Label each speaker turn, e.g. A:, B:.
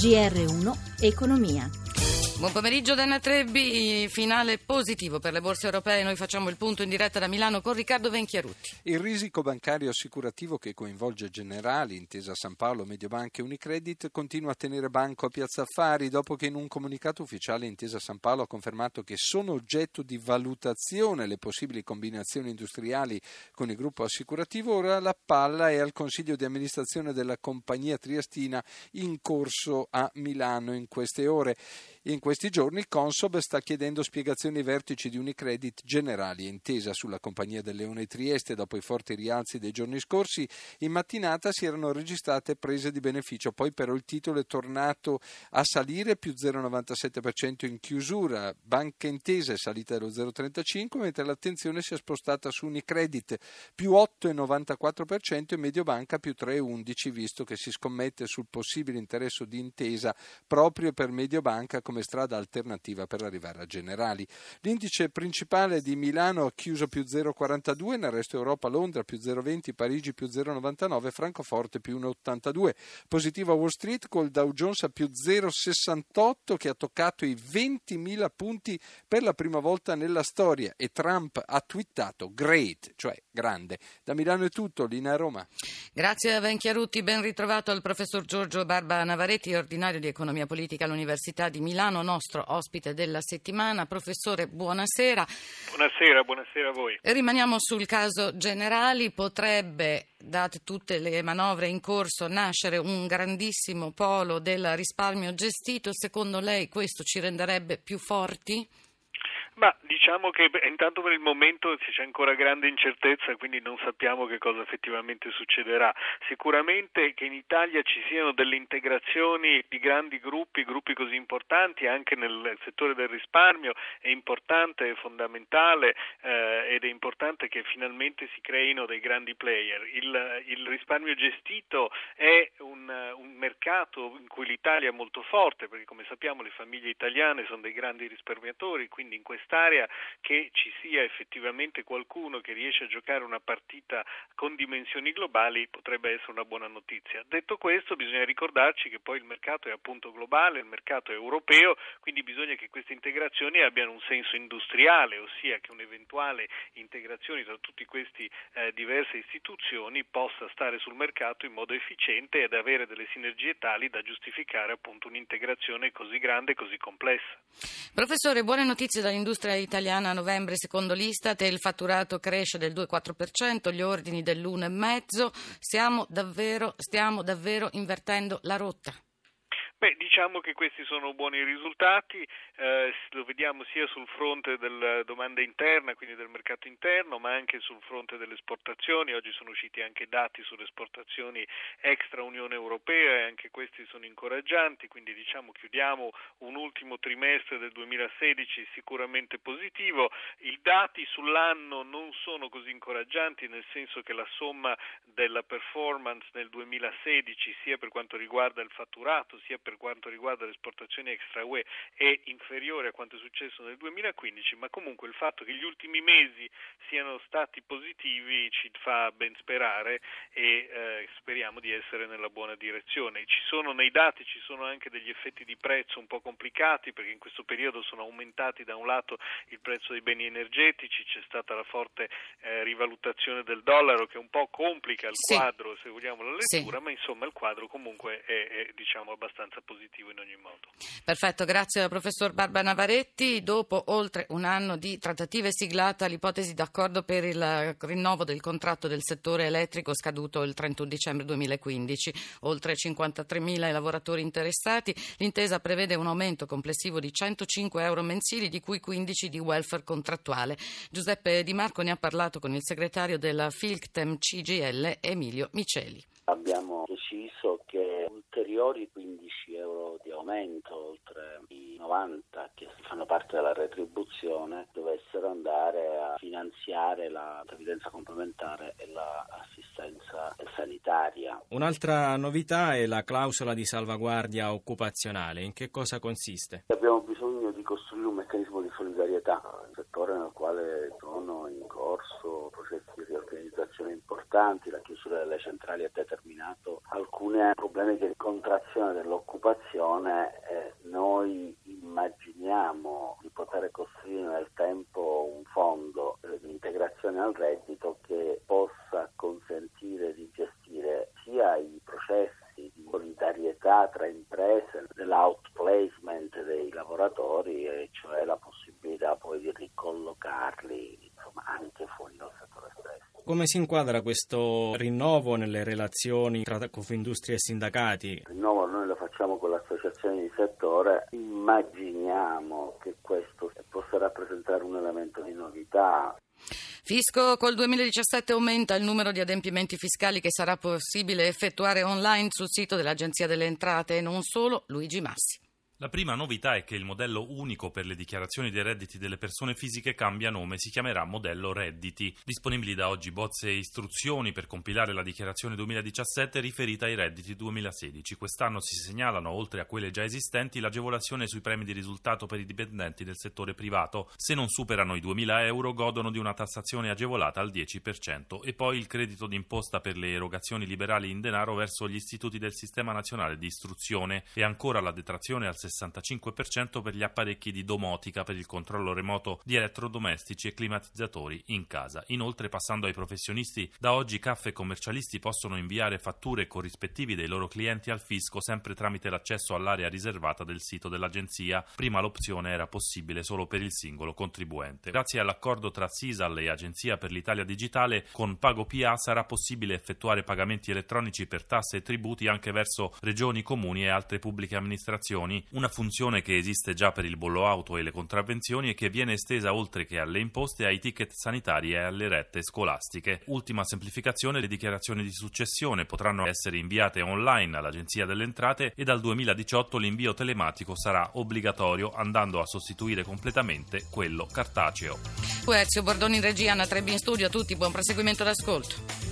A: GR1 Economia.
B: Buon pomeriggio Dana Trebbi, finale positivo per le borse europee, noi facciamo il punto in diretta da Milano con Riccardo Venchiarutti.
C: Il risico bancario assicurativo che coinvolge Generali, Intesa San Paolo, Mediobanca e Unicredit continua a tenere banco a Piazza Affari dopo che in un comunicato ufficiale Intesa San Paolo ha confermato che sono oggetto di valutazione le possibili combinazioni industriali con il gruppo assicurativo, ora la palla è al Consiglio di amministrazione della compagnia triestina in corso a Milano in queste ore. In questi giorni Consob sta chiedendo spiegazioni ai vertici di Unicredit generali e intesa sulla compagnia del Leone Trieste dopo i forti rialzi dei giorni scorsi. In mattinata si erano registrate prese di beneficio, poi però il titolo è tornato a salire più 0,97% in chiusura. Banca Intesa è salita dello 0,35% mentre l'attenzione si è spostata su Unicredit più 8,94% e Mediobanca più 3,11% visto che si scommette sul possibile interesse di Intesa proprio per Mediobanca come strada alternativa per arrivare a Generali. L'indice principale di Milano ha chiuso più 0,42, nel resto Europa Londra più 0,20, Parigi più 0,99, Francoforte più 1,82. Positivo a Wall Street col Dow Jones a più 0,68 che ha toccato i 20.000 punti per la prima volta nella storia e Trump ha twittato great, cioè grande. Da Milano è tutto, Lina Roma.
B: Grazie a Venchiarutti, ben ritrovato al professor Giorgio Barba Navaretti, ordinario di economia politica all'Università di Milano. Milano, nostro ospite della settimana. Professore, buonasera.
D: Buonasera, buonasera a voi.
B: Rimaniamo sul caso Generali. Potrebbe, date tutte le manovre in corso, nascere un grandissimo polo del risparmio gestito. Secondo lei questo ci renderebbe più forti?
D: Ma diciamo che intanto per il momento c'è ancora grande incertezza, quindi non sappiamo che cosa effettivamente succederà. Sicuramente che in Italia ci siano delle integrazioni di grandi gruppi, gruppi così importanti anche nel settore del risparmio è importante, è fondamentale eh, ed è importante che finalmente si creino dei grandi player. Il, il risparmio gestito è un, un mercato in cui l'Italia è molto forte perché come sappiamo le famiglie italiane sono dei grandi risparmiatori, quindi in questa quest'area che ci sia effettivamente qualcuno che riesce a giocare una partita con dimensioni globali potrebbe essere una buona notizia. Detto questo bisogna ricordarci che poi il mercato è appunto globale, il mercato è europeo, quindi bisogna che queste integrazioni abbiano un senso industriale, ossia che un'eventuale integrazione tra tutte queste eh, diverse istituzioni possa stare sul mercato in modo efficiente ed avere delle sinergie tali da giustificare appunto un'integrazione così grande e così complessa.
B: Professore, buone notizie dall'industria L'industria italiana a novembre, secondo l'Istat, il fatturato cresce del 2,4%, gli ordini dell'1,5%. Stiamo davvero, stiamo davvero invertendo la rotta.
D: Beh, diciamo che questi sono buoni risultati, eh, lo vediamo sia sul fronte della domanda interna, quindi del mercato interno, ma anche sul fronte delle esportazioni. Oggi sono usciti anche dati sulle esportazioni extra Unione Europea e anche questi sono incoraggianti, quindi diciamo chiudiamo un ultimo trimestre del 2016 sicuramente positivo. I dati sull'anno non sono così incoraggianti, nel senso che la somma della performance nel 2016 sia per quanto riguarda il fatturato sia per per quanto riguarda le esportazioni extra UE è inferiore a quanto è successo nel 2015, ma comunque il fatto che gli ultimi mesi siano stati positivi ci fa ben sperare e eh, speriamo di essere nella buona direzione. Ci sono nei dati ci sono anche degli effetti di prezzo un po' complicati perché in questo periodo sono aumentati da un lato il prezzo dei beni energetici, c'è stata la forte eh, rivalutazione del dollaro che un po' complica il sì. quadro, se vogliamo la lettura, sì. ma insomma il quadro comunque è, è diciamo abbastanza abbastanza positivo in ogni modo.
B: Perfetto, grazie al professor Barba Navaretti. Dopo oltre un anno di trattative siglata l'ipotesi d'accordo per il rinnovo del contratto del settore elettrico scaduto il 31 dicembre 2015. Oltre 53.000 i lavoratori interessati. L'intesa prevede un aumento complessivo di 105 euro mensili, di cui 15 di welfare contrattuale. Giuseppe Di Marco ne ha parlato con il segretario della Filctem CGL, Emilio Miceli.
E: Abbiamo deciso che ulteriori 15 euro di aumento, oltre i 90 che fanno parte della retribuzione, dovessero andare a finanziare la previdenza complementare e l'assistenza sanitaria.
F: Un'altra novità è la clausola di salvaguardia occupazionale. In che cosa consiste?
E: Abbiamo bisogno di costruire un meccanismo di solidarietà, un settore nel quale sono in corso progetti di riorganizzazione importanti, la chiusura delle centrali ha determinato alcuni problemi di contrazione dell'occupazione, eh, noi immaginiamo di poter costruire nel tempo un fondo di integrazione al reddito che possa consentire di gestire sia i processi di solidarietà tra imprese, dell'outplacement dei lavoratori, cioè la possibilità poi di ricollocarli insomma, anche fuori dal settore stesso.
F: Come si inquadra questo rinnovo nelle relazioni tra Confindustria e sindacati? Il
E: rinnovo noi lo facciamo con le associazioni di settore, immaginiamo che questo possa rappresentare un elemento di novità.
B: Fisco col 2017 aumenta il numero di adempimenti fiscali che sarà possibile effettuare online sul sito dell'Agenzia delle Entrate e non solo Luigi Massi.
G: La prima novità è che il modello unico per le dichiarazioni dei redditi delle persone fisiche cambia nome, si chiamerà modello redditi. Disponibili da oggi bozze e istruzioni per compilare la dichiarazione 2017 riferita ai redditi 2016. Quest'anno si segnalano, oltre a quelle già esistenti, l'agevolazione sui premi di risultato per i dipendenti del settore privato. Se non superano i 2.000 euro godono di una tassazione agevolata al 10% e poi il credito d'imposta per le erogazioni liberali in denaro verso gli istituti del Sistema Nazionale di Istruzione e ancora la detrazione al 60% 65% per gli apparecchi di domotica per il controllo remoto di elettrodomestici e climatizzatori in casa. Inoltre, passando ai professionisti, da oggi caffè commercialisti possono inviare fatture corrispettivi dei loro clienti al fisco sempre tramite l'accesso all'area riservata del sito dell'agenzia. Prima l'opzione era possibile solo per il singolo contribuente. Grazie all'accordo tra Sisal e Agenzia per l'Italia Digitale, con Pago PA sarà possibile effettuare pagamenti elettronici per tasse e tributi anche verso regioni, comuni e altre pubbliche amministrazioni, una funzione che esiste già per il bollo auto e le contravvenzioni e che viene estesa oltre che alle imposte ai ticket sanitari e alle rette scolastiche. Ultima semplificazione, le dichiarazioni di successione potranno essere inviate online all'Agenzia delle Entrate e dal 2018 l'invio telematico sarà obbligatorio andando a sostituire completamente quello cartaceo.
B: Ezio Bordoni in regia, Anna Trebbi in studio, a tutti buon proseguimento d'ascolto.